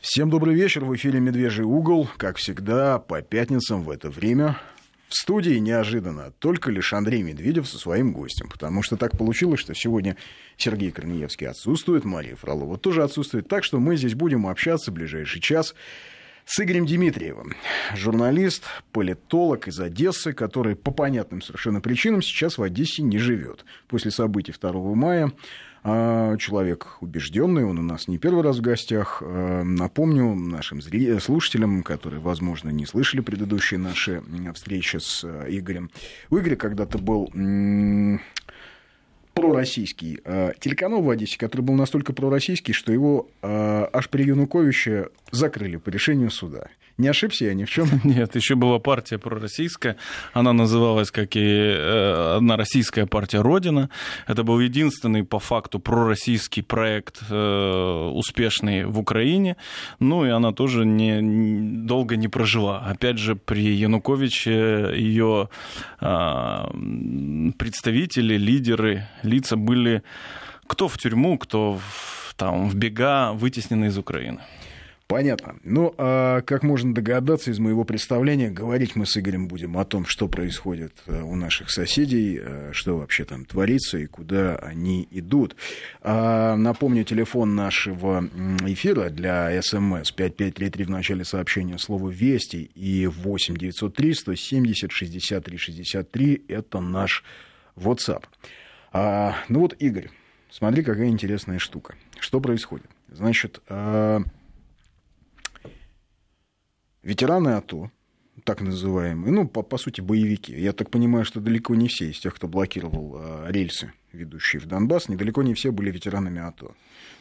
Всем добрый вечер. В эфире «Медвежий угол». Как всегда, по пятницам в это время. В студии неожиданно только лишь Андрей Медведев со своим гостем, потому что так получилось, что сегодня Сергей Корнеевский отсутствует, Мария Фролова тоже отсутствует, так что мы здесь будем общаться в ближайший час с Игорем Дмитриевым, журналист, политолог из Одессы, который по понятным совершенно причинам сейчас в Одессе не живет. После событий 2 мая человек убежденный, он у нас не первый раз в гостях. А, напомню нашим слушателям, которые, возможно, не слышали предыдущие наши встречи с э, Игорем. У Игоря когда-то был пророссийский э, телеканал в Одессе, который был настолько пророссийский, что его э, аж при Януковиче закрыли по решению суда. Не ошибся я ни в чем. Нет, еще была партия пророссийская. Она называлась, как и э, одна российская партия Родина. Это был единственный по факту пророссийский проект э, успешный в Украине. Ну и она тоже не, долго не прожила. Опять же, при Януковиче ее а, представители, лидеры, лица были кто в тюрьму, кто в, там, в бега, вытеснены из Украины. Понятно. Ну, а как можно догадаться из моего представления, говорить мы с Игорем будем о том, что происходит э, у наших соседей, э, что вообще там творится и куда они идут. А, напомню, телефон нашего эфира для СМС 5533 в начале сообщения слово «Вести» и 8 903 170 63 63 – это наш WhatsApp. А, ну вот, Игорь, смотри, какая интересная штука. Что происходит? Значит, а, ветераны АТО, так называемые, ну, по, по сути, боевики. Я так понимаю, что далеко не все из тех, кто блокировал э, рельсы, ведущие в Донбасс, недалеко не все были ветеранами АТО.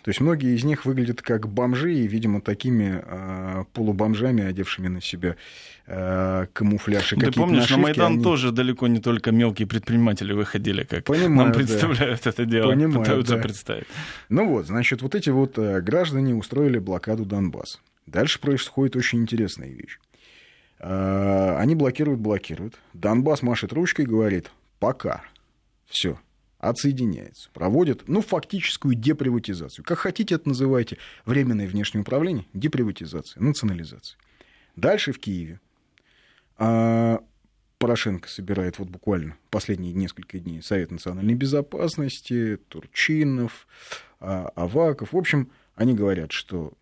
То есть многие из них выглядят как бомжи, и, видимо, такими э, полубомжами, одевшими на себя э, камуфляж и Ты помнишь, нашивки, на Майдан они... тоже далеко не только мелкие предприниматели выходили, как Понимаю, нам представляют да. это дело, Понимаю, пытаются да. представить. Ну вот, значит, вот эти вот э, граждане устроили блокаду Донбасса. Дальше происходит очень интересная вещь. А, они блокируют, блокируют. Донбасс машет ручкой и говорит, пока, все, отсоединяется. Проводит, ну, фактическую деприватизацию. Как хотите это называйте. Временное внешнее управление, деприватизация, национализация. Дальше в Киеве а, Порошенко собирает вот буквально последние несколько дней Совет национальной безопасности, Турчинов, а, Аваков. В общем, они говорят, что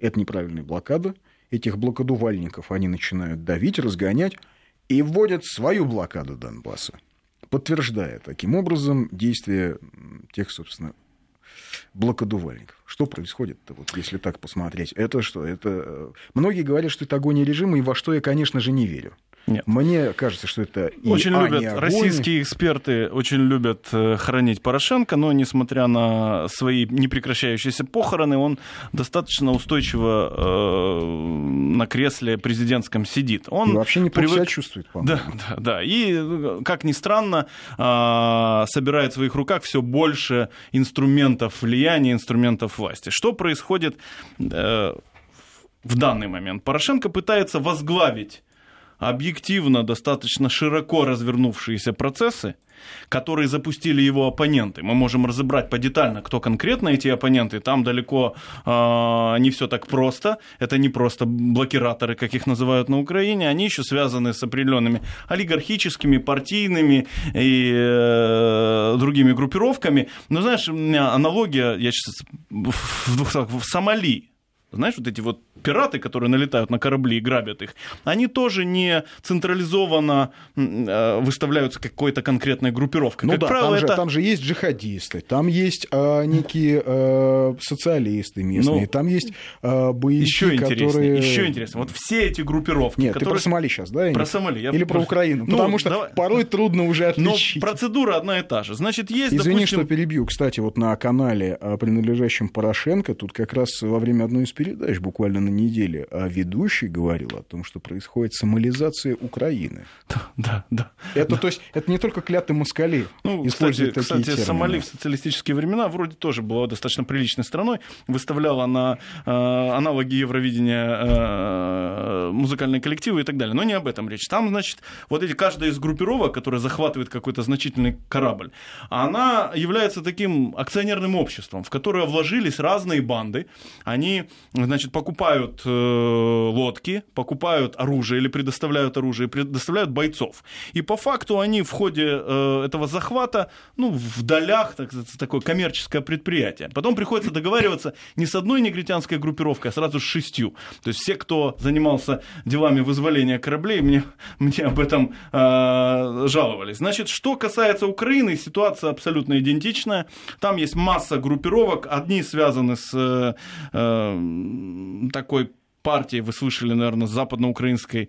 это неправильная блокада. Этих блокадувальников они начинают давить, разгонять и вводят свою блокаду Донбасса, подтверждая таким образом действия тех, собственно, блокадувальников. Что происходит-то, вот, если так посмотреть? Это что? Это... Э, многие говорят, что это огонь режима, и во что я, конечно же, не верю. Нет. Мне кажется, что это и очень а, любят российские эксперты очень любят э, хранить Порошенко, но несмотря на свои непрекращающиеся похороны, он достаточно устойчиво э, на кресле президентском сидит. Он и вообще не привык... себя чувствует, Да, да, да. И э, как ни странно, э, собирает в своих руках все больше инструментов влияния, инструментов власти. Что происходит э, в данный момент? Порошенко пытается возглавить объективно достаточно широко развернувшиеся процессы, которые запустили его оппоненты. Мы можем разобрать подетально, кто конкретно эти оппоненты. Там далеко э, не все так просто. Это не просто блокираторы, как их называют на Украине. Они еще связаны с определенными олигархическими, партийными и э, другими группировками. Но знаешь, у меня аналогия, я сейчас в, словах, в Сомали знаешь, вот эти вот пираты, которые налетают на корабли и грабят их, они тоже не централизованно э, выставляются какой-то конкретной группировкой. Ну как да, правило, там, это... же, там же есть джихадисты, там есть э, некие э, социалисты местные, ну, там есть э, боевики, еще интереснее, которые... Еще интереснее. Вот все эти группировки, Нет, которые... ты про Сомали сейчас, да? Про Сомали. Я... Или про Украину, ну, потому что давай... порой трудно уже отличить. Но процедура одна и та же. Значит, есть, Извини, допустим... что перебью. Кстати, вот на канале, принадлежащем Порошенко, тут как раз во время одной из передач буквально на неделе, а ведущий говорил о том, что происходит сомализация Украины. Да, да, да. Это, да. То есть, это не только клятые москали ну, используют кстати, такие кстати, термины. Сомали в социалистические времена вроде тоже была достаточно приличной страной, выставляла на э, аналоги Евровидения э, музыкальные коллективы и так далее. Но не об этом речь. Там, значит, вот эти каждая из группировок, которая захватывает какой-то значительный корабль, она является таким акционерным обществом, в которое вложились разные банды. Они значит, покупают э, лодки, покупают оружие или предоставляют оружие, предоставляют бойцов. И по факту они в ходе э, этого захвата, ну, в долях, так, такое коммерческое предприятие. Потом приходится договариваться не с одной негритянской группировкой, а сразу с шестью. То есть все, кто занимался делами вызволения кораблей, мне, мне об этом э, жаловались. Значит, что касается Украины, ситуация абсолютно идентичная. Там есть масса группировок. Одни связаны с э, э, такой партией, вы слышали, наверное, с западноукраинской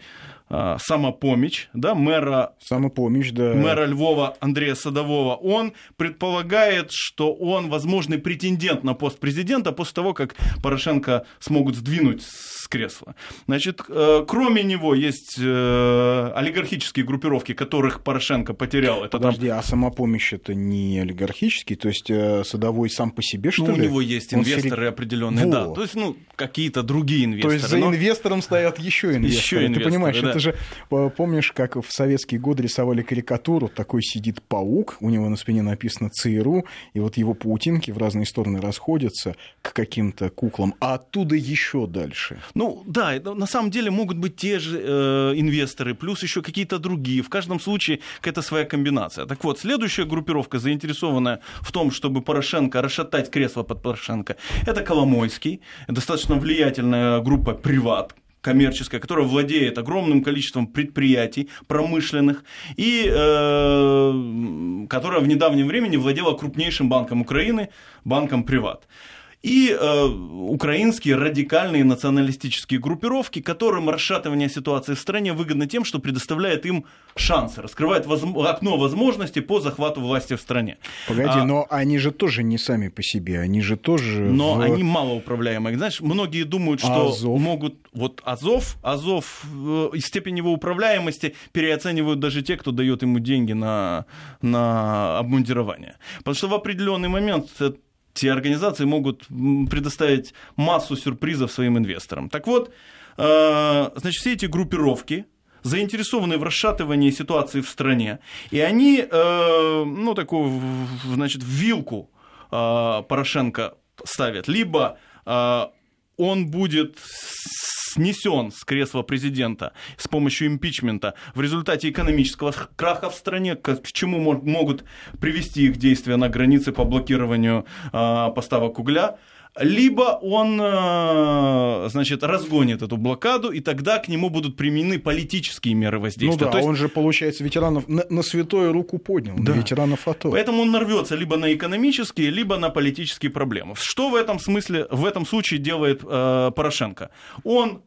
э, самопомощь, да, мэра, самопомощь, да. мэра Львова Андрея Садового, он предполагает, что он возможный претендент на пост президента после того, как Порошенко смогут сдвинуть кресла. Значит, э, кроме него есть э, олигархические группировки, которых Порошенко потерял. Это Подожди, там... а самопомощь это не олигархический? То есть э, Садовой сам по себе, что ну, ли? у него есть инвесторы серед... определенные, вот. да. То есть, ну, какие-то другие инвесторы. То есть за но... инвестором стоят еще инвесторы. Еще инвесторы, Ты понимаешь, да. это же, помнишь, как в советские годы рисовали карикатуру, такой сидит паук, у него на спине написано ЦРУ, и вот его паутинки в разные стороны расходятся к каким-то куклам, а оттуда еще дальше. Ну да, на самом деле могут быть те же э, инвесторы, плюс еще какие-то другие. В каждом случае какая-то своя комбинация. Так вот, следующая группировка, заинтересованная в том, чтобы Порошенко расшатать кресло под Порошенко, это Коломойский. Достаточно влиятельная группа «Приват», коммерческая, которая владеет огромным количеством предприятий промышленных и э, которая в недавнем времени владела крупнейшим банком Украины, банком Приват и э, украинские радикальные националистические группировки, которым расшатывание ситуации в стране выгодно тем, что предоставляет им шансы, раскрывает воз... окно возможностей по захвату власти в стране. Погоди, а... но они же тоже не сами по себе, они же тоже... Но в... они малоуправляемые. Знаешь, многие думают, что Азов. могут... Вот Азов, Азов, э, степень его управляемости переоценивают даже те, кто дает ему деньги на, на обмундирование. Потому что в определенный момент те организации могут предоставить массу сюрпризов своим инвесторам. Так вот, э, значит, все эти группировки, заинтересованы в расшатывании ситуации в стране, и они, э, ну, такую, значит, вилку э, Порошенко ставят. Либо он будет снесен с кресла президента с помощью импичмента в результате экономического краха в стране, к чему могут привести их действия на границе по блокированию а, поставок угля, либо он, э, значит, разгонит эту блокаду, и тогда к нему будут применены политические меры воздействия. Ну да, То есть... он же, получается, ветеранов на, на святую руку поднял, да. на ветеранов АТО. Поэтому он нарвется либо на экономические, либо на политические проблемы. Что в этом смысле, в этом случае делает э, Порошенко? Он,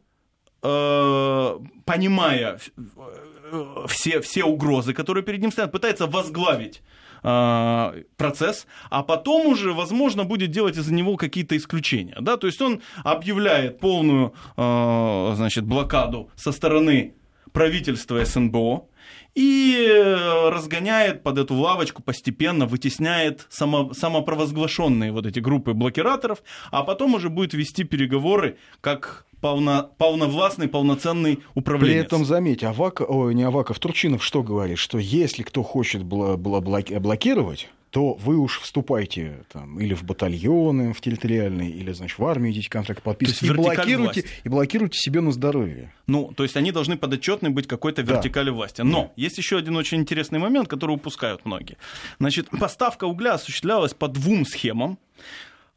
э, понимая э, все, все угрозы, которые перед ним стоят, пытается возглавить а, процесс, а потом уже, возможно, будет делать из-за него какие-то исключения. Да? То есть он объявляет полную а, значит, блокаду со стороны правительства СНБО, и разгоняет под эту лавочку постепенно, вытесняет само, самопровозглашенные вот эти группы блокираторов, а потом уже будет вести переговоры как полно, полновластный, полноценный управленец. При этом, заметь, Аваков, ой, не Аваков, Турчинов что говорит, что если кто хочет бл- бл- блокировать, то вы уж вступайте там, или в батальоны, в территориальные, или, значит, в армию идите контракт подписывать, и блокируйте, и блокируйте себе на здоровье. Ну, то есть они должны подотчетны быть какой-то вертикали да. власти. Но да. есть еще один очень интересный момент, который упускают многие. Значит, поставка угля осуществлялась по двум схемам.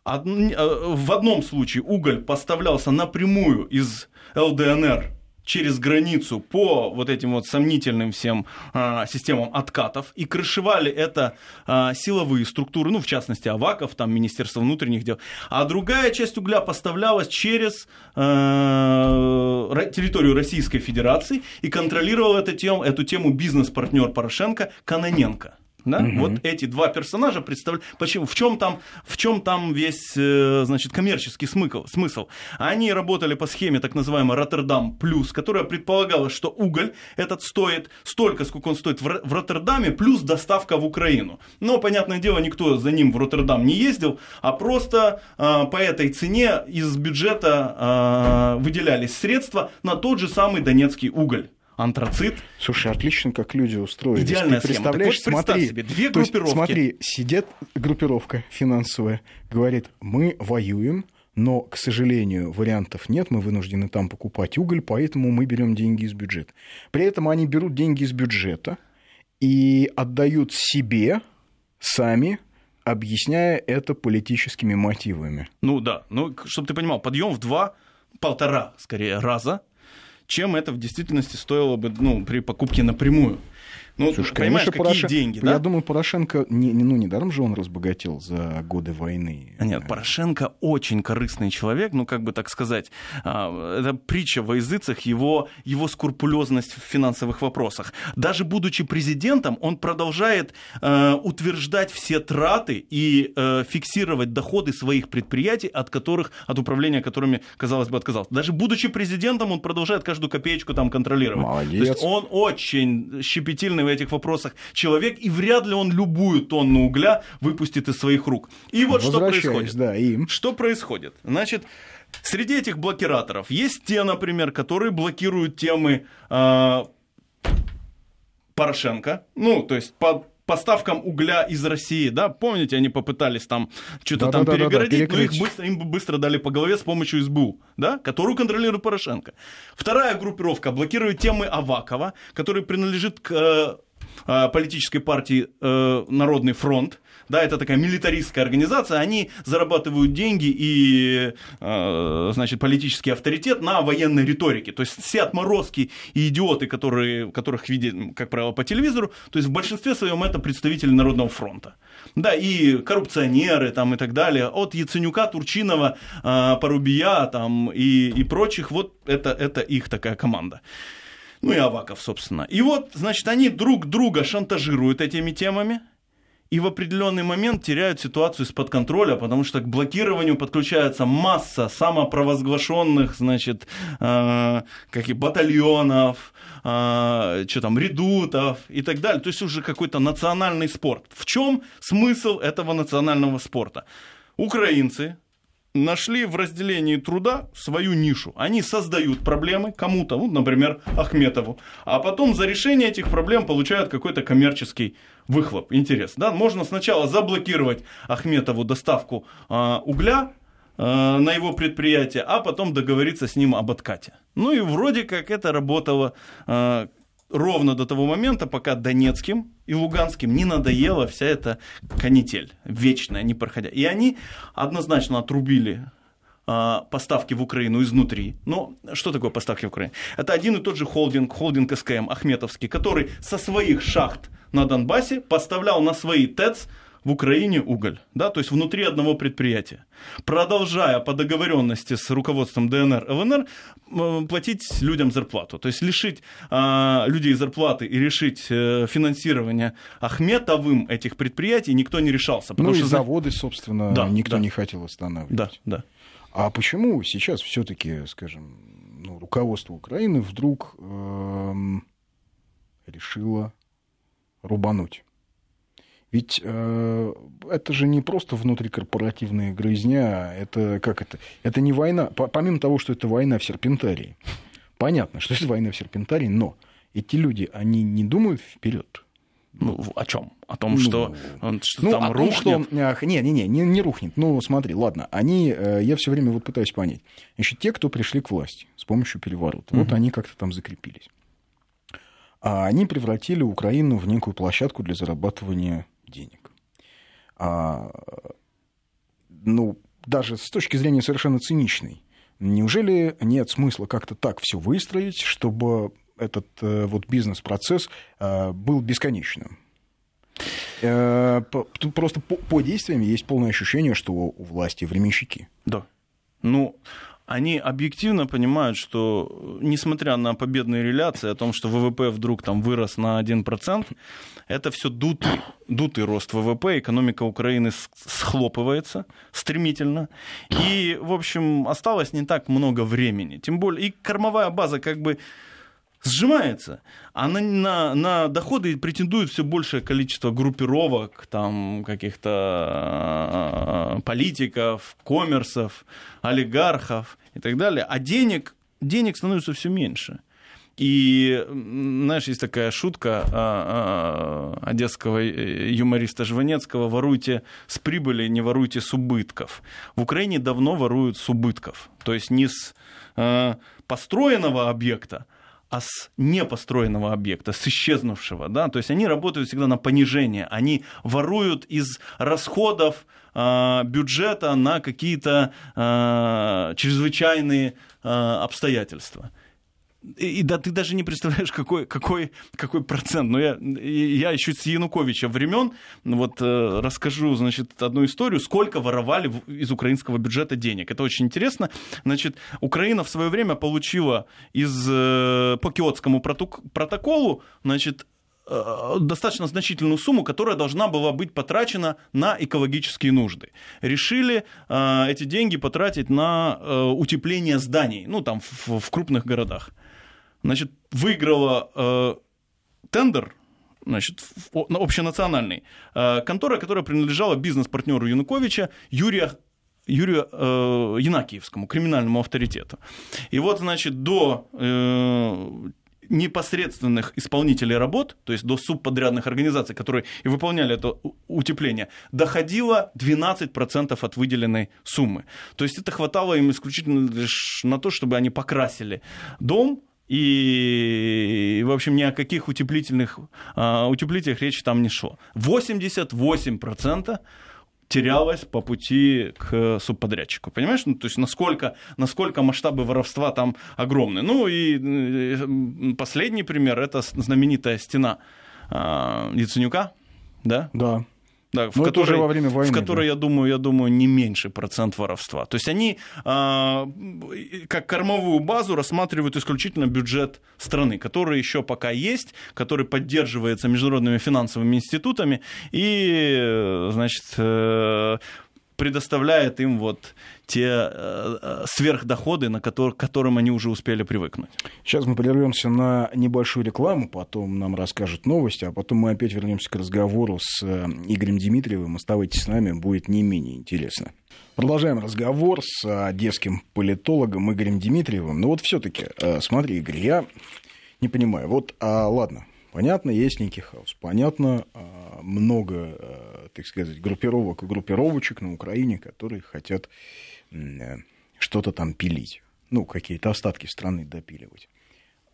Э, в одном случае уголь поставлялся напрямую из ЛДНР через границу по вот этим вот сомнительным всем а, системам откатов и крышевали это а, силовые структуры, ну, в частности, Аваков, там, Министерство внутренних дел. А другая часть угля поставлялась через а, территорию Российской Федерации и контролировал эту тему, эту тему бизнес-партнер Порошенко Каноненко. Да? Угу. Вот эти два персонажа представляют. Почему? В чем там, в чем там весь, э, значит, коммерческий смысл? смысл? Они работали по схеме так называемой Роттердам плюс, которая предполагала, что уголь этот стоит столько, сколько он стоит в Роттердаме, плюс доставка в Украину. Но, понятное дело, никто за ним в Роттердам не ездил, а просто э, по этой цене из бюджета э, выделялись средства на тот же самый донецкий уголь антрацит. Слушай, отлично, как люди устроились. Идеальная Ты представляешь, схема. Так вот, смотри, себе, две группировки. Есть, смотри, сидит группировка финансовая, говорит, мы воюем, но, к сожалению, вариантов нет, мы вынуждены там покупать уголь, поэтому мы берем деньги из бюджета. При этом они берут деньги из бюджета и отдают себе сами, объясняя это политическими мотивами. Ну да, ну, чтобы ты понимал, подъем в два, полтора, скорее, раза, чем это в действительности стоило бы ну, при покупке напрямую. Ну, Слушай, понимаешь, какие Порошен... деньги, да? Я думаю, Порошенко, не, ну, недаром же он разбогател за годы войны. Нет, Порошенко очень корыстный человек, ну, как бы так сказать. А, это притча во языцах, его, его скрупулезность в финансовых вопросах. Даже будучи президентом, он продолжает э, утверждать все траты и э, фиксировать доходы своих предприятий, от которых, от управления которыми, казалось бы, отказался. Даже будучи президентом, он продолжает каждую копеечку там контролировать. Молодец. То есть он очень щепетильный в этих вопросах человек, и вряд ли он любую тонну угля выпустит из своих рук. И вот что происходит. Да, и... Что происходит? Значит, среди этих блокираторов есть те, например, которые блокируют темы э, Порошенко, ну, то есть по поставкам угля из России, да, помните, они попытались там что-то да, там да, перегородить, да, но их быстро, им быстро дали по голове с помощью СБУ, да, которую контролирует Порошенко. Вторая группировка блокирует темы Авакова, который принадлежит к э политической партии э, Народный фронт, да, это такая милитаристская организация, они зарабатывают деньги и, э, значит, политический авторитет на военной риторике. То есть все отморозки и идиоты, которые, которых видят, как правило, по телевизору, то есть в большинстве своем это представители Народного фронта. Да, и коррупционеры там и так далее, от Яценюка, Турчинова, э, Порубия там и, и прочих, вот это, это их такая команда. Ну и Аваков, собственно. И вот, значит, они друг друга шантажируют этими темами, и в определенный момент теряют ситуацию из-под контроля, потому что к блокированию подключается масса самопровозглашенных, значит, э, как и батальонов, э, что там, редутов и так далее. То есть уже какой-то национальный спорт. В чем смысл этого национального спорта? Украинцы, нашли в разделении труда свою нишу. Они создают проблемы кому-то, вот, например, Ахметову, а потом за решение этих проблем получают какой-то коммерческий выхлоп. Интерес. Да? Можно сначала заблокировать Ахметову доставку э, угля, э, на его предприятие, а потом договориться с ним об откате. Ну и вроде как это работало э, ровно до того момента, пока Донецким и Луганским не надоела вся эта канитель, вечная, не проходя. И они однозначно отрубили а, поставки в Украину изнутри. Но что такое поставки в Украину? Это один и тот же холдинг, холдинг СКМ, Ахметовский, который со своих шахт на Донбассе поставлял на свои ТЭЦ в Украине уголь, да, то есть внутри одного предприятия, продолжая по договоренности с руководством ДНР, ЛНР платить людям зарплату, то есть лишить а, людей зарплаты и решить э, финансирование Ахметовым этих предприятий никто не решался. Ну что... и заводы, собственно, да, никто да. не хотел останавливать. Да, да. А почему сейчас все-таки, скажем, ну, руководство Украины вдруг эм, решило рубануть? Ведь э, это же не просто внутрикорпоративная грызня, это как это? Это не война. Помимо того, что это война в Серпентарии, понятно, что это война в Серпентарии, но эти люди, они не думают вперед. Ну, о чем? О том, ну, что, он, что ну, там о рухнет? Том, что, ах, не, не, не, не, не рухнет. Ну, смотри, ладно, они, э, я все время вот пытаюсь понять. Значит, те, кто пришли к власти с помощью переворота, угу. вот они как-то там закрепились. А они превратили Украину в некую площадку для зарабатывания денег. А, ну, даже с точки зрения совершенно циничной, неужели нет смысла как-то так все выстроить, чтобы этот э, вот бизнес-процесс э, был бесконечным? Э, просто по, по действиям есть полное ощущение, что у власти временщики. Да. Ну, они объективно понимают, что несмотря на победные реляции о том, что ВВП вдруг там вырос на 1%, это все дутый, дутый рост ВВП, экономика Украины схлопывается стремительно, и, в общем, осталось не так много времени. Тем более, и кормовая база как бы сжимается, а на, на, на доходы претендует все большее количество группировок, там каких-то э, политиков, коммерсов, олигархов и так далее, а денег, денег становится все меньше. И, знаешь, есть такая шутка а, а, одесского э, юмориста Жванецкого «воруйте с прибыли, не воруйте с убытков». В Украине давно воруют с убытков, то есть не с а, построенного объекта, а с непостроенного объекта, с исчезнувшего. Да? То есть они работают всегда на понижение, они воруют из расходов э, бюджета на какие-то э, чрезвычайные э, обстоятельства. И, да ты даже не представляешь, какой, какой, какой процент. Но я, я еще с Януковича времен вот э, расскажу, значит, одну историю, сколько воровали из украинского бюджета денег. Это очень интересно. Значит, Украина в свое время получила из, э, по Киотскому протоколу, значит, э, достаточно значительную сумму, которая должна была быть потрачена на экологические нужды. Решили э, эти деньги потратить на утепление зданий, ну там в, в крупных городах значит, выиграла э, тендер значит, общенациональный, э, контора, которая принадлежала бизнес-партнеру Януковича Юрия Юрию э, Янакиевскому, криминальному авторитету. И вот, значит, до э, непосредственных исполнителей работ, то есть до субподрядных организаций, которые и выполняли это утепление, доходило 12% от выделенной суммы. То есть это хватало им исключительно лишь на то, чтобы они покрасили дом, и, в общем, ни о каких утеплительных, а, утеплителях речи там не шло. 88% терялось по пути к субподрядчику. Понимаешь? Ну, то есть насколько, насколько масштабы воровства там огромны. Ну и э, последний пример – это знаменитая стена а, Яценюка, да? Да. Да, в Но которой, во время войны, в которой да. я думаю, я думаю, не меньше процент воровства. То есть они э, как кормовую базу рассматривают исключительно бюджет страны, который еще пока есть, который поддерживается международными финансовыми институтами и, значит, э, предоставляет им вот те э, э, сверхдоходы, на которые, к которым они уже успели привыкнуть. Сейчас мы прервемся на небольшую рекламу, потом нам расскажут новости, а потом мы опять вернемся к разговору с э, Игорем Дмитриевым. Оставайтесь с нами, будет не менее интересно. Продолжаем разговор с одесским политологом Игорем Дмитриевым. Ну вот все-таки, смотри, Игорь, я не понимаю. Вот, а, ладно, понятно, есть некий хаос, понятно, много так сказать, группировок и группировочек на Украине, которые хотят э, что-то там пилить, ну, какие-то остатки страны допиливать.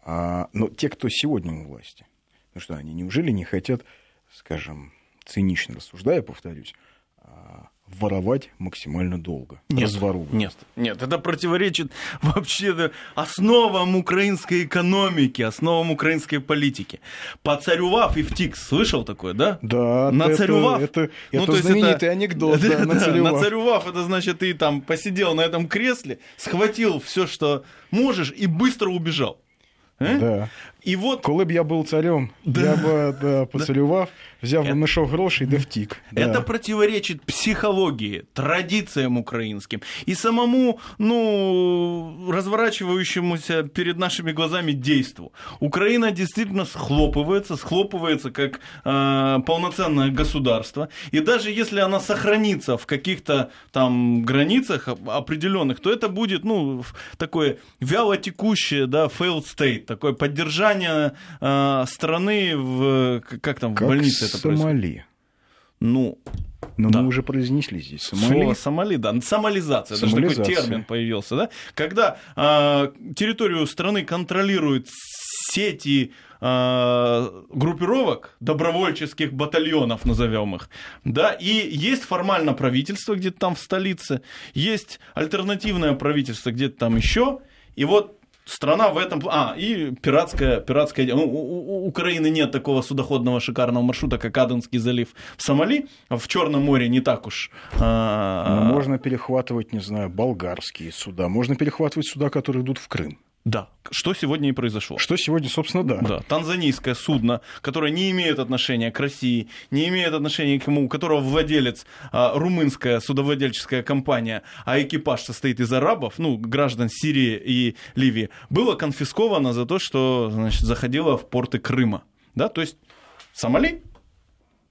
А, но те, кто сегодня у власти, ну что, они неужели не хотят, скажем, цинично рассуждая, повторюсь, а, воровать максимально долго, нет, разворовывать. Нет, нет, это противоречит вообще основам украинской экономики, основам украинской политики. Поцарював и втик, слышал такое, да? Да. Нацарював. Это, это, ну, это то знаменитый это, анекдот, да, да, нацарював. нацарював, это значит, ты там посидел на этом кресле, схватил все, что можешь, и быстро убежал. Е? Да. І от... Коли б я був царем, да. я бы да, поцелював, взяв бы мешок грошей да втик. Да. Это противоречит психологии, традициям украинским и самому, ну, разворачивающемуся перед нашими глазами действу. Украина действительно схлопывается, схлопывается как э, полноценное государство, и даже если она сохранится в каких-то там границах определенных, то это будет, ну, такое вяло текущее, да, failed state, такое поддержание э, страны в, как там, как в больнице это Сомали. происходит? Ну, но да. мы уже произнесли здесь Сомали. Слово Сомали, да. Сомализация, Сомализация. даже такой термин появился, да. Когда э, территорию страны контролируют сети э, группировок, добровольческих батальонов, назовем их, да, и есть формально правительство где-то там в столице, есть альтернативное правительство где-то там еще, и вот страна в этом... А, и пиратская... пиратская ну, у, у Украины нет такого судоходного шикарного маршрута, как Аденский залив в Сомали. А в Черном море не так уж... А... Ну, можно перехватывать, не знаю, болгарские суда. Можно перехватывать суда, которые идут в Крым. Да, что сегодня и произошло. Что сегодня, собственно, да. Да, танзанийское судно, которое не имеет отношения к России, не имеет отношения к ему, у которого владелец а, румынская судовладельческая компания, а экипаж состоит из арабов, ну, граждан Сирии и Ливии, было конфисковано за то, что, значит, заходило в порты Крыма. Да, то есть Сомали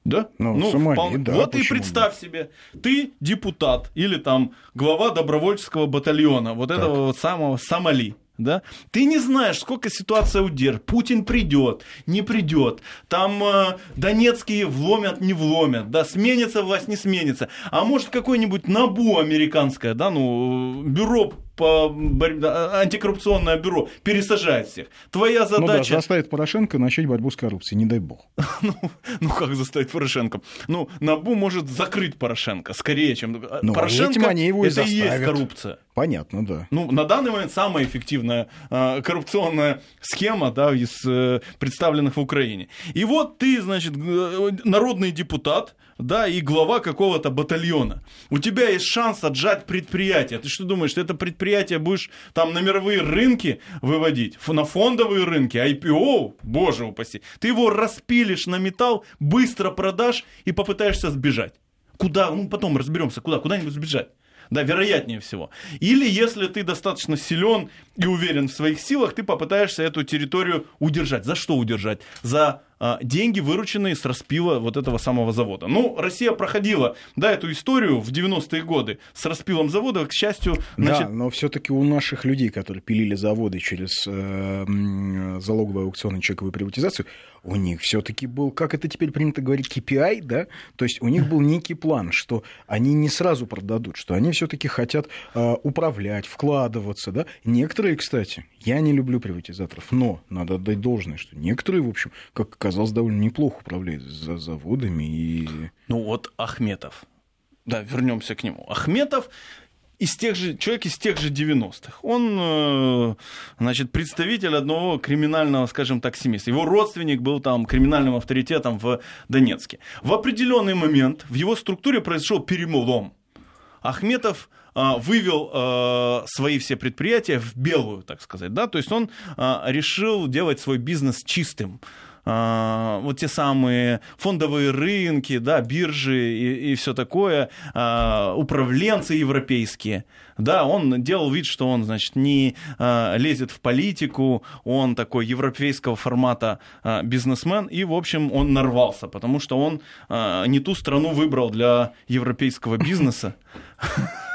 да? Ну, ну Сомали, впол... да. Вот и представь да? себе, ты депутат или там глава добровольческого батальона, вот так. этого вот самого Сомали да, ты не знаешь, сколько ситуация удержит. Путин придет, не придет, там э, Донецкие вломят, не вломят, да, сменится власть, не сменится. А может какой-нибудь НАБУ американское, да, ну, бюро по борьбе, антикоррупционное бюро пересажает всех. Твоя задача... Ну да, заставит Порошенко начать борьбу с коррупцией, не дай бог. ну, ну как заставить Порошенко? Ну, НАБУ может закрыть Порошенко скорее, чем... Ну, Порошенко они его это и есть коррупция. Понятно, да. Ну, на данный момент самая эффективная э, коррупционная схема, да, из э, представленных в Украине. И вот ты, значит, народный депутат, да, и глава какого-то батальона. У тебя есть шанс отжать предприятие. Ты что думаешь, ты это предприятие будешь там на мировые рынки выводить, на фондовые рынки, IPO, боже упаси. Ты его распилишь на металл, быстро продашь и попытаешься сбежать. Куда? Ну, потом разберемся, куда? Куда-нибудь сбежать. Да, вероятнее всего. Или если ты достаточно силен и уверен в своих силах, ты попытаешься эту территорию удержать. За что удержать? За деньги, вырученные с распила вот этого самого завода. Ну, Россия проходила, да, эту историю в 90-е годы с распилом завода, к счастью... Значит... Да, но все таки у наших людей, которые пилили заводы через э, залоговые аукционы чековую приватизацию, у них все-таки был, как это теперь принято говорить, KPI, да, то есть у них был некий план, что они не сразу продадут, что они все-таки хотят э, управлять, вкладываться, да. Некоторые, кстати, я не люблю приватизаторов, но надо отдать должное, что некоторые, в общем, как оказалось, довольно неплохо управляет за заводами. И... Ну вот Ахметов. Да, вернемся к нему. Ахметов из тех же, человек из тех же 90-х. Он, э, значит, представитель одного криминального, скажем так, семейства. Его родственник был там криминальным авторитетом в Донецке. В определенный момент в его структуре произошел перелом. Ахметов а, вывел а, свои все предприятия в белую, так сказать, да, то есть он решил делать свой бизнес чистым вот те самые фондовые рынки, да, биржи и, и все такое, управленцы европейские. Да, он делал вид, что он, значит, не лезет в политику, он такой европейского формата бизнесмен, и, в общем, он нарвался, потому что он не ту страну выбрал для европейского бизнеса.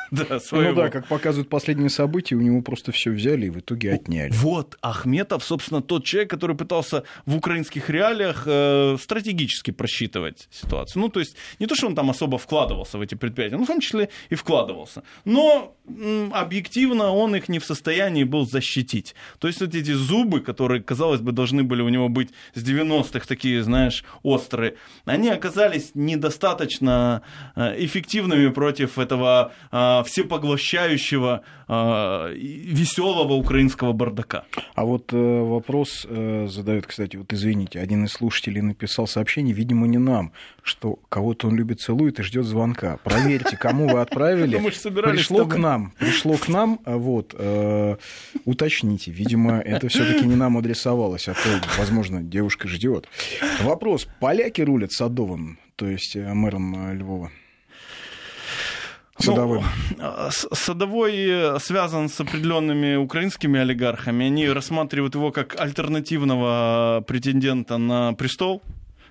да, своего. Ну да, как показывают последние события, у него просто все взяли и в итоге отняли. Вот, Ахметов, собственно, тот человек, который пытался в украинских реалиях э, стратегически просчитывать ситуацию. Ну, то есть не то, что он там особо вкладывался в эти предприятия, но в том числе и вкладывался. Но м, объективно он их не в состоянии был защитить. То есть вот эти зубы, которые, казалось бы, должны были у него быть с 90-х такие, знаешь, острые, они оказались недостаточно э, эффективными против этого э, всепоглощающего, а, веселого украинского бардака. А вот э, вопрос э, задает, кстати, вот извините, один из слушателей написал сообщение, видимо, не нам, что кого-то он любит, целует и ждет звонка. Проверьте, кому вы отправили. Пришло к нам, пришло к нам, а вот, э, уточните. Видимо, это все-таки не нам адресовалось, а то, возможно, девушка ждет. Вопрос: поляки рулят Садовым, то есть мэром Львова? Садовым. Ну, Садовой связан с определенными украинскими олигархами. Они рассматривают его как альтернативного претендента на престол.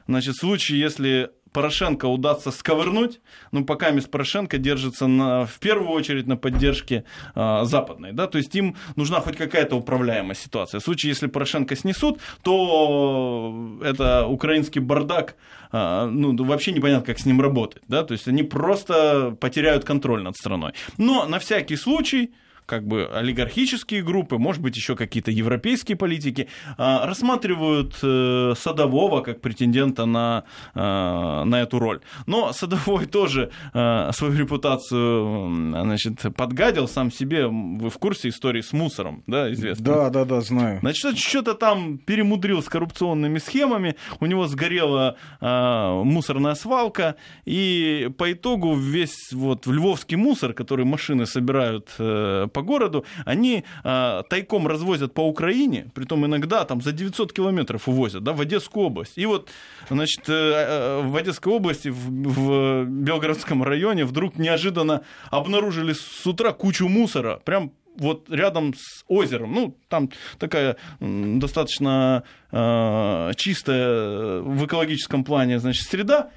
Значит, в случае, если Порошенко удастся сковырнуть, ну, пока мисс Порошенко держится на, в первую очередь на поддержке э, западной, да, то есть им нужна хоть какая-то управляемая ситуация. В случае, если Порошенко снесут, то это украинский бардак, э, ну, вообще непонятно, как с ним работать, да, то есть они просто потеряют контроль над страной. Но на всякий случай как бы олигархические группы, может быть, еще какие-то европейские политики, а, рассматривают э, Садового как претендента на, э, на эту роль. Но Садовой тоже э, свою репутацию значит, подгадил сам себе. Вы в курсе истории с мусором, да, известно? Да, да, да, знаю. Значит, что-то там перемудрил с коррупционными схемами, у него сгорела мусорная свалка, и по итогу весь вот львовский мусор, который машины собирают по городу, они э, тайком развозят по Украине, притом иногда там за 900 километров увозят, да, в Одесскую область. И вот, значит, э, э, в Одесской области, в, в Белгородском районе вдруг неожиданно обнаружили с утра кучу мусора, прям вот рядом с озером. Ну, там такая достаточно э, чистая в экологическом плане, значит, среда.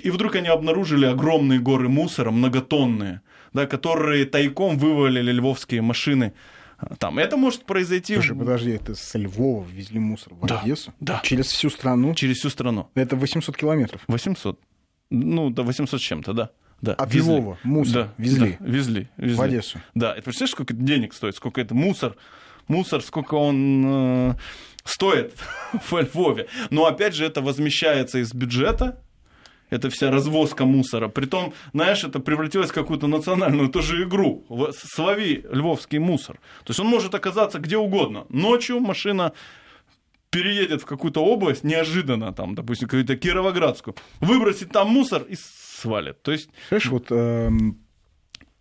И вдруг они обнаружили огромные горы мусора, многотонные да, которые тайком вывалили львовские машины Там. Это может произойти... Слушай, подожди, это с Львова везли мусор в Да, Одессу? да. Через всю страну? через всю страну. Это 800 километров. 800. Ну, до 800 с чем-то, да. да. От везли. Львова мусор Да, везли да, везли, везли. в Одессу. Да, это представляешь, сколько это денег стоит, сколько это мусор, мусор, сколько он э, стоит во Львове. Но опять же, это возмещается из бюджета, это вся развозка мусора. Притом, знаешь, это превратилось в какую-то национальную тоже игру. Слови львовский мусор. То есть он может оказаться где угодно. Ночью машина переедет в какую-то область неожиданно, там, допустим, какую-то Кировоградскую, выбросит там мусор и свалит. То есть Знаешь, вот эм,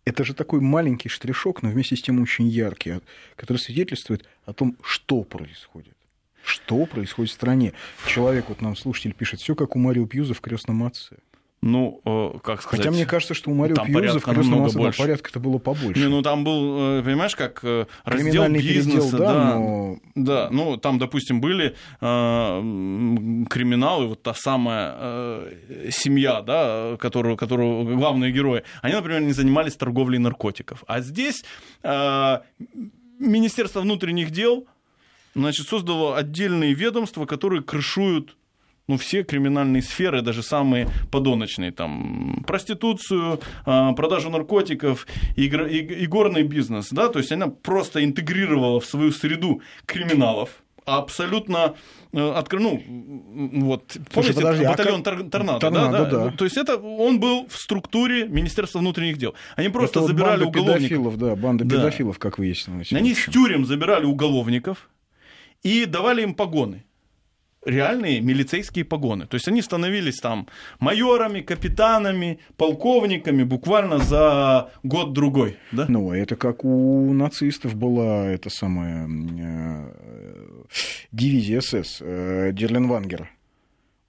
это же такой маленький штришок, но вместе с тем очень яркий, а- который свидетельствует о том, что происходит. Что происходит в стране? Человек, вот нам слушатель пишет, все как у Марио Пьюза в крестном отце. Ну, э, как сказать... Хотя мне кажется, что у Марио там Пьюза в крестном отце больше. порядка-то было побольше. Не, ну там был, э, понимаешь, как э, раздел передел, бизнеса, да, да, но да, ну там, допустим, были э, криминалы, вот та самая э, семья, да, которую, которую главные герои, они, например, не занимались торговлей наркотиков, а здесь э, Министерство внутренних дел, значит, создало отдельные ведомства, которые крышуют ну, все криминальные сферы, даже самые подоночные, там, проституцию, а, продажу наркотиков, игр- и- игорный бизнес, да, то есть она просто интегрировала в свою среду криминалов, а абсолютно э, откры- ну, вот, помните, подожди, а батальон как- Тор- Торнадо, Торнадо, да, да. То есть это он был в структуре Министерства внутренних дел. Они просто это вот забирали банда уголовников. педофилов, да, банда Да. педофилов, как выяснилось. Они с тюрем забирали уголовников и давали им погоны. Реальные милицейские погоны. То есть они становились там майорами, капитанами, полковниками буквально за год-другой. Да? Ну, это как у нацистов была эта самая э, дивизия СС э, Дерленвангера.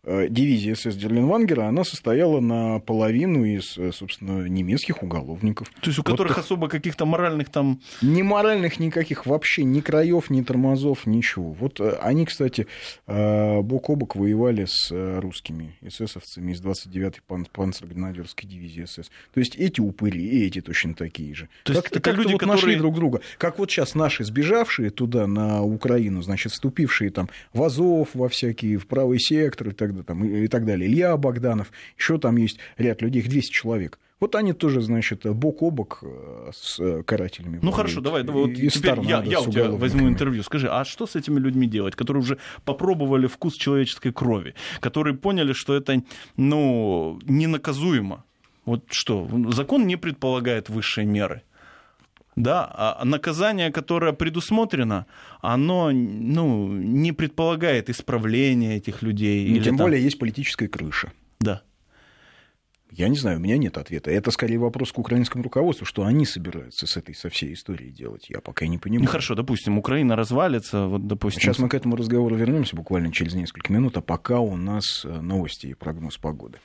Э, Дивизия СС Дерленвангера, она состояла наполовину из, э, собственно, немецких уголовников. То есть у Вот которых так. особо каких-то моральных там... Ни моральных никаких вообще, ни краев, ни тормозов, ничего. Вот э, они, кстати, бок о бок воевали с русскими эсэсовцами из 29-й пан- панцергренадерской дивизии СС. То есть эти упыри и эти точно такие же. То есть как-то, это как-то люди, вот нашли которые- друг друга. Как вот сейчас наши сбежавшие туда, на Украину, значит, вступившие там в Азов, во всякие, в правый сектор и так, да- там, и, так далее. Илья Богданов, еще там есть ряд людей, их 200 человек. Вот они тоже, значит, бок о бок э, с карателями. Ну хорошо, давай, давай вот И- теперь я, я у тебя возьму интервью. Скажи, а что с этими людьми делать, которые уже попробовали вкус человеческой крови, которые поняли, что это, ну, ненаказуемо? Вот что, закон не предполагает высшей меры. Да, а наказание, которое предусмотрено, оно ну, не предполагает исправления этих людей. Ну, или Тем там- более есть политическая крыша. Да. Я не знаю, у меня нет ответа. Это скорее вопрос к украинскому руководству, что они собираются с этой, со всей историей делать. Я пока не понимаю. Ну хорошо, допустим, Украина развалится, вот допустим. Сейчас мы к этому разговору вернемся буквально через несколько минут, а пока у нас э, новости и прогноз погоды.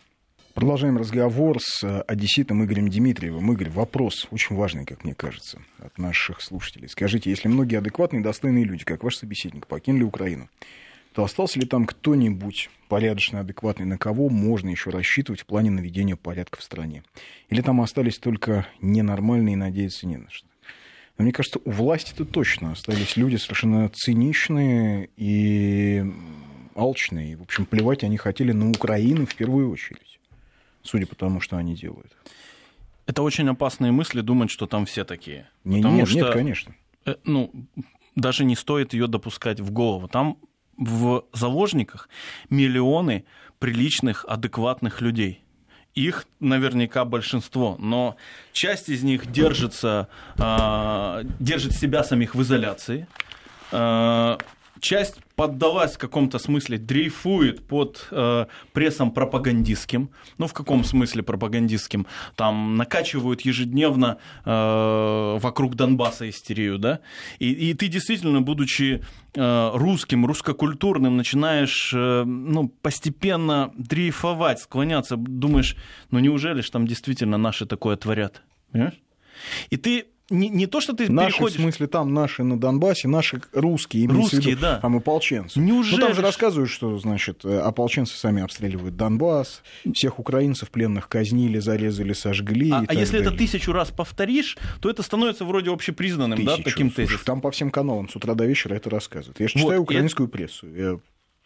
Продолжаем разговор с э, одесситом Игорем Дмитриевым. Игорь, вопрос очень важный, как мне кажется, от наших слушателей. Скажите, если многие адекватные, достойные люди, как ваш собеседник, покинули Украину, то остался ли там кто-нибудь порядочный, адекватный, на кого можно еще рассчитывать в плане наведения порядка в стране? Или там остались только ненормальные и надеяться не на что? Но мне кажется, у власти-то точно остались люди совершенно циничные и алчные. В общем, плевать они хотели на Украину в первую очередь, судя по тому, что они делают. Это очень опасные мысли думать, что там все такие. Не, Потому нет, что, нет, конечно. э, ну, даже не стоит ее допускать в голову. Там в заложниках миллионы приличных, адекватных людей. Их наверняка большинство, но часть из них держится, а, держит себя самих в изоляции. А, часть поддалась в каком-то смысле, дрейфует под э, прессом пропагандистским. Ну, в каком смысле пропагандистским? Там накачивают ежедневно э, вокруг Донбасса истерию, да? И, и ты действительно, будучи э, русским, русскокультурным, начинаешь э, ну, постепенно дрейфовать, склоняться, думаешь, ну неужели ж там действительно наши такое творят? Понимаешь? И ты не, не то, что ты наши, переходишь... в смысле, там наши на Донбассе, наши русские, русские, виду, да. там ополченцы. Неужели? Ну, там же рассказывают, что, значит, э, ополченцы сами обстреливают Донбасс, всех украинцев пленных казнили, зарезали, сожгли. А, а если далее. это тысячу раз повторишь, то это становится вроде общепризнанным, Тысячу. да, таким Слушай, тезисом. Там по всем каналам с утра до вечера это рассказывают. Я же Вот, читаю украинскую прессу. Я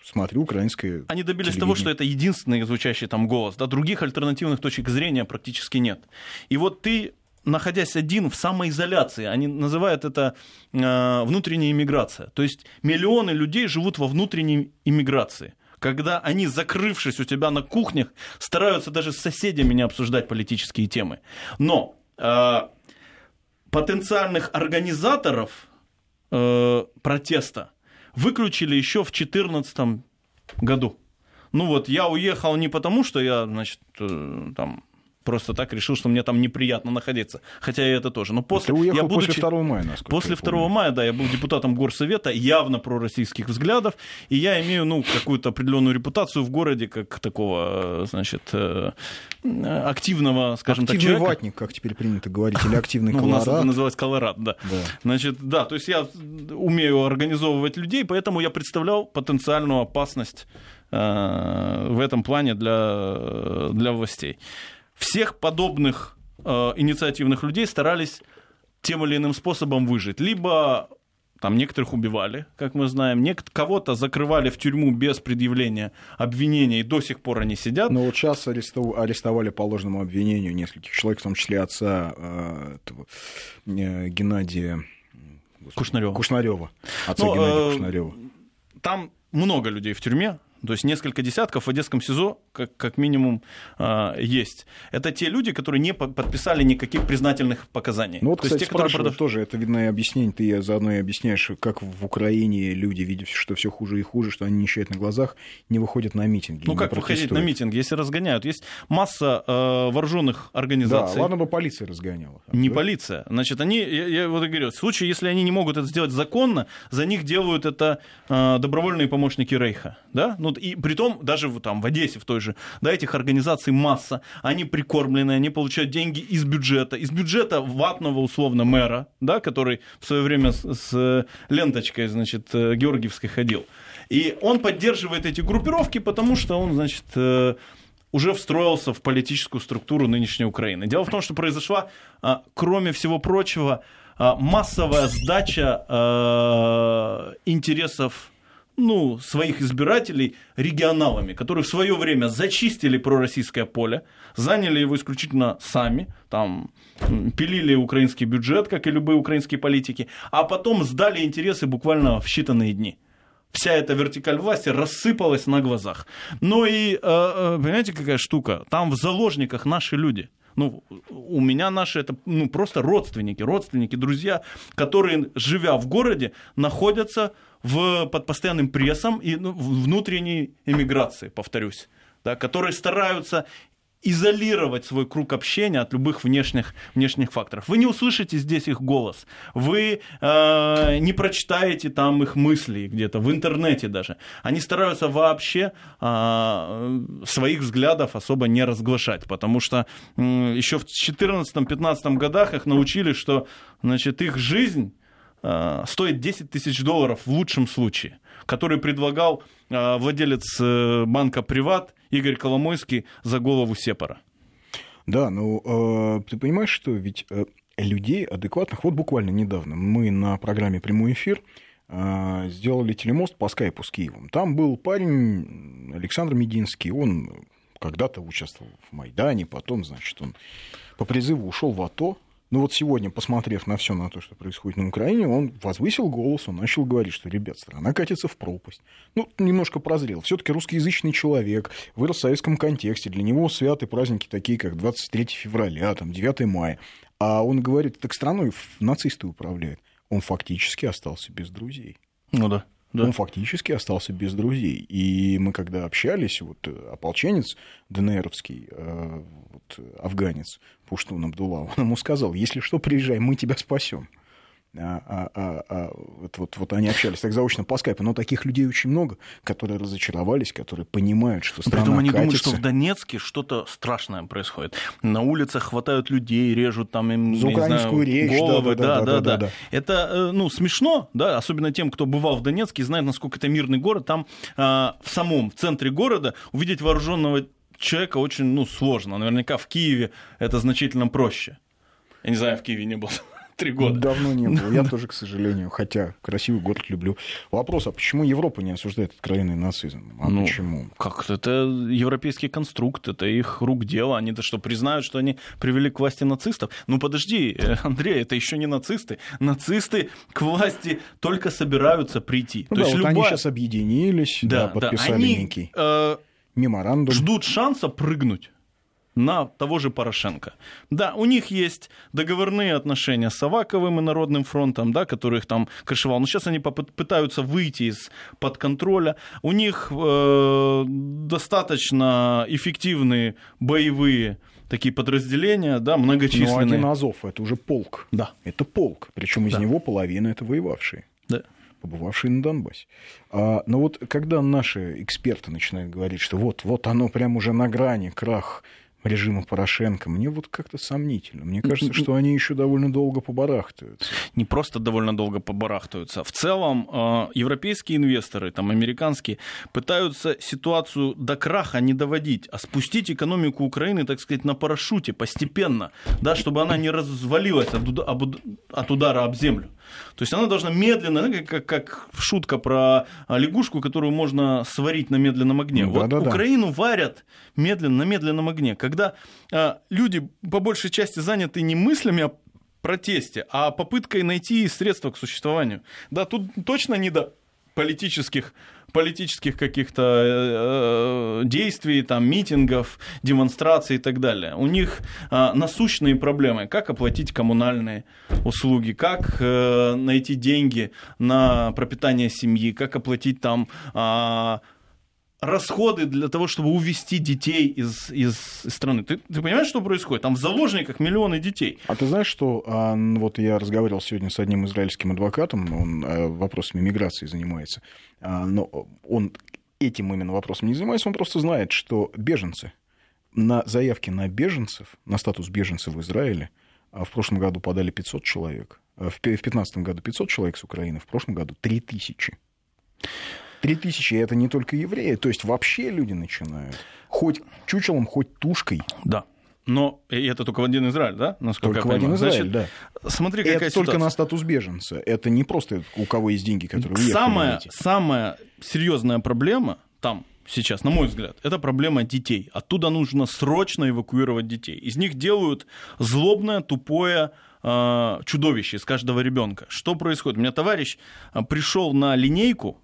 смотрю украинское Они добились того, что это единственный звучащий там голос. Да, других альтернативных точек зрения практически нет. И вот ты находясь один в самоизоляции, они называют это э, внутренняя иммиграция. То есть миллионы людей живут во внутренней иммиграции когда они, закрывшись у тебя на кухнях, стараются даже с соседями не обсуждать политические темы. Но э, потенциальных организаторов э, протеста выключили еще в 2014 году. Ну вот я уехал не потому, что я, значит, э, там просто так решил, что мне там неприятно находиться. Хотя и это тоже. Но после, Ты уехал я, будучи, после 2 мая, насколько После я 2 помню. мая, да, я был депутатом горсовета, явно пророссийских взглядов, и я имею, ну, какую-то определенную репутацию в городе, как такого, э, значит, э, активного, скажем так, Активный человека. ватник, как теперь принято говорить, или активный Ну, у нас это колорад. называется колорад, да. Да. Значит, да, то есть я умею организовывать людей, поэтому я представлял потенциальную опасность э, в этом плане для, для властей. Всех подобных э, инициативных людей старались тем или иным способом выжить. Либо там некоторых убивали, как мы знаем, нек- кого-то закрывали в тюрьму без предъявления обвинения, и до сих пор они сидят. Но вот сейчас арестов- арестовали по ложному обвинению нескольких человек, в том числе отца э, этого, э, Геннадия Кушнарева. Кушнарева. Отца Ну, Геннадия э, Кушнарева. там много людей в тюрьме, то есть несколько десятков в Одесском СИЗО как, как минимум э, есть. Это те люди, которые не по- подписали никаких признательных показаний. Ну вот, то есть кстати, те, которые продав- тоже, это видно и объяснение, ты заодно и объясняешь, как в Украине люди, видя, что все хуже и хуже, что они нищают на глазах, не выходят на митинги. Ну как выходить на митинг, если разгоняют? Есть масса э, вооруженных Да, организаций. ладно бы полиция разгоняла. Не Да? полиция. Значит, они, я, я вот говорю, в случае, если они не могут это сделать законно, за них делают это э, добровольные помощники Рейха. Да? Ну, и при том, даже в, там, в Одессе в той же, да, этих организаций масса, они прикормлены, они получают деньги из бюджета, из бюджета ватного, условно, мэра, да, который в свое время с, с ленточкой, значит, э, Георгиевской ходил. И он поддерживает эти группировки, потому что он, значит, э, уже встроился в политическую структуру нынешней Украины. Дело в том, что произошла, а, кроме всего прочего, а, массовая сдача интересов ну, своих избирателей регионалами, которые в свое время зачистили пророссийское поле, заняли его исключительно сами, там пилили украинский бюджет, как и любые украинские политики, а потом сдали интересы буквально в считанные дни вся эта вертикаль власти рассыпалась на глазах. Ну и, э, э, понимаете, какая штука? Там в заложниках наши люди. Ну, у меня наши это ну, просто родственники, родственники, друзья, которые, живя в городе, находятся в, под постоянным прессом и ну, внутренней эмиграции, повторюсь, да, которые стараются изолировать свой круг общения от любых внешних, внешних факторов. Вы не услышите здесь их голос, вы э, не прочитаете там их мысли где-то, в интернете даже. Они стараются вообще э, своих взглядов особо не разглашать, потому что э, еще в 2014-2015 годах их научили, что значит, их жизнь э, стоит 10 тысяч долларов в лучшем случае, который предлагал э, владелец э, банка «Приват» Игорь Коломойский за голову Сепара. Да, ну, э, ты понимаешь, что ведь э, людей адекватных, вот буквально недавно мы на программе «Прямой эфир» э, сделали телемост по скайпу с Киевом. Там был парень Александр Мединский, он когда-то участвовал в Майдане, потом, значит, он по призыву ушел в АТО, ну вот сегодня, посмотрев на все на то, что происходит на Украине, он возвысил голос, он начал говорить, что, ребят, страна катится в пропасть. Ну, немножко прозрел. Все-таки русскоязычный человек, вырос в советском контексте, для него святые праздники такие, как 23 февраля, там, 9 мая. А он говорит, так страной нацисты управляют. Он фактически остался без друзей. Ну да. Да. Он фактически остался без друзей. И мы когда общались, вот э, ополченец ДНРовский, э, вот, афганец Пуштун Абдулла, он ему сказал, если что, приезжай, мы тебя спасем. А, а, а, а, вот, вот, вот они общались так заочно по скайпу, но таких людей очень много, которые разочаровались, которые понимают, что страна Притом они катится. думают, что в Донецке что-то страшное происходит. На улицах хватают людей, режут там им За украинскую знаю, речь, головы. да, да, да, да, да. Это э, ну, смешно, да, особенно тем, кто бывал в Донецке и знает, насколько это мирный город. Там а, в самом в центре города увидеть вооруженного человека очень ну, сложно. Наверняка в Киеве это значительно проще. Я не знаю, в Киеве не был три года. Давно не было. Я тоже, к сожалению, хотя красивый город люблю. Вопрос, а почему Европа не осуждает откровенный нацизм? А Ну, почему? Как это европейский конструкт, это их рук дело. Они-то что, признают, что они привели к власти нацистов? Ну подожди, э, Андрей, это еще не нацисты. Нацисты к власти только собираются прийти. Ну То да, есть вот они любая- сейчас объединились, да, да, да, подписали они некий э, меморандум. ждут шанса прыгнуть на того же Порошенко. Да, у них есть договорные отношения с Аваковым и Народным фронтом, да, который их там крышевал. Но сейчас они пытаются выйти из-под контроля. У них э, достаточно эффективные боевые такие подразделения, да, Но многочисленные. Ну, один Азов, это уже полк. Да, Это полк. Причем из Да. него половина это воевавшие. да. побывавшие на Донбассе. А, но вот когда наши эксперты начинают говорить, что вот, вот оно прям уже на грани, крах режима Порошенко, мне вот как-то сомнительно. Мне кажется, что они еще довольно долго побарахтаются. не просто довольно долго побарахтаются. В целом, э, европейские инвесторы, там, американские, пытаются ситуацию до краха не доводить, а спустить экономику Украины, так сказать, на парашюте постепенно, да, чтобы она не развалилась от, от удара об землю. То есть она должна медленно, ну, как, как, шутка про а, лягушку, которую можно сварить на медленном огне. Ну, вот да-да-да. Украину варят медленно, на медленном огне. Когда а, люди по большей части заняты не мыслями о протесте, а попыткой найти средства к существованию. Да, тут точно не до политических, политических каких-то э, э, действий, там, митингов, демонстраций и так далее. У них э, насущные проблемы, как оплатить коммунальные услуги, как э, найти деньги на пропитание семьи, как оплатить там а, расходы для того, чтобы увести детей из, из страны. Ты, ты понимаешь, что происходит? Там в заложниках миллионы детей. А ты знаешь, что а, вот я разговаривал сегодня с одним израильским адвокатом, он а, вопросами миграции занимается, а, но он этим именно вопросом не занимается, он просто знает, что беженцы на заявки на беженцев, на статус беженцев в Израиле а, в прошлом году подали 500 человек, в 2015 году 500 человек с Украины, в прошлом году 3000. 3000, и это не только евреи, то есть вообще люди начинают. Хоть чучелом, хоть тушкой. Да. Но и это только в один Израиль, да? Насколько Только в я один понимаю. Израиль, Значит, да. Смотри, Это какая только ситуация. на статус беженца. Это не просто у кого есть деньги, которые уехали. самая, самая серьезная проблема там сейчас, на мой взгляд, это проблема детей. Оттуда нужно срочно эвакуировать детей. Из них делают злобное, тупое э, чудовище из каждого ребенка. Что происходит? У меня товарищ пришел на линейку,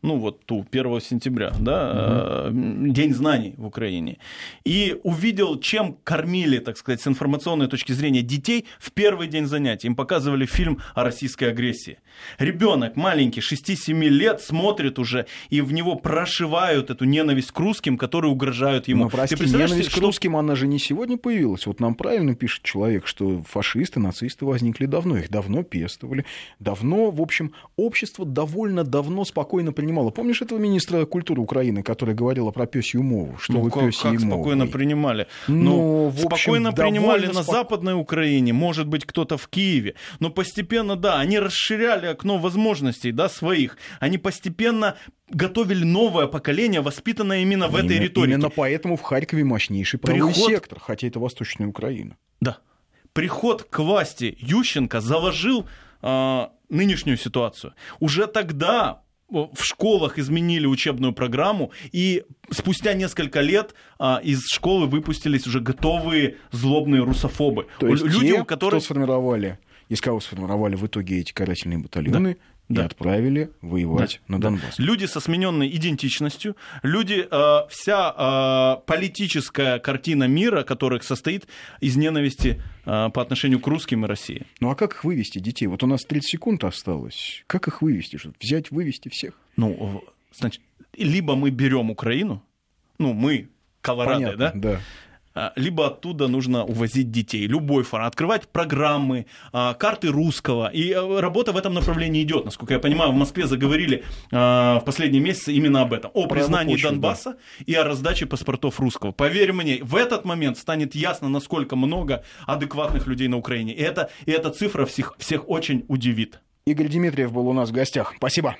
ну вот ту 1 сентября, да, э, День знаний в Украине, и увидел, чем кормили, так сказать, с информационной точки зрения детей в первый день занятий. Им показывали фильм о российской агрессии. Ребенок маленький, 6-7 лет, смотрит уже, и в него прошивают эту ненависть к русским, которые угрожают ему. Но, прости, Ты ненависть себе, к русским, она же не сегодня появилась. Вот нам правильно пишет человек, что фашисты, нацисты возникли давно. Их давно пестовали. Давно, в общем, общество довольно давно спокойно принимало. Помнишь этого министра культуры Украины, который говорил про пёсью мову? Что Ну, вы как, пёсьи как спокойно принимали. Ну, Ну, в общем, спокойно принимали довольно на Западной Украине, может быть, кто-то в Киеве. Но постепенно, да, они расширяли окно возможностей, да, своих. Они постепенно готовили новое поколение, воспитанное именно в этой Именно- риторике. Именно поэтому в Харькове мощнейший правый Приход- сектор, хотя это Восточная Украина. Да. Приход к власти Ющенко заложил а, нынешнюю ситуацию. Уже тогда в школах изменили учебную программу, и спустя несколько лет а, из школы выпустились уже готовые злобные русофобы. То есть Люди, те, у которых... кто сформировали, из кого сформировали в итоге эти карательные батальоны, и Да. отправили воевать на Донбасс. Люди со смененной идентичностью, люди, э, вся э, политическая картина мира, которых состоит из ненависти э, по отношению к русским и России. Ну а как их вывести, детей? Вот у нас 30 секунд осталось. Как их вывести? Что, взять, вывести всех? Ну, значит, либо мы берем Украину, ну, мы, колорадо, Понятно, да, да. А, либо оттуда нужно увозить детей. Любой формат. Открывать программы, а, карты русского. И э, работа в этом направлении идет. Насколько я понимаю, в Москве заговорили а, в последние месяцы именно об этом. О признании почву, Донбасса да. и о раздаче паспортов русского. Поверь мне, в этот момент станет ясно, насколько много адекватных людей на Украине. И, это, и эта цифра всех, всех очень удивит. Игорь Дмитриев был у нас в гостях. Спасибо.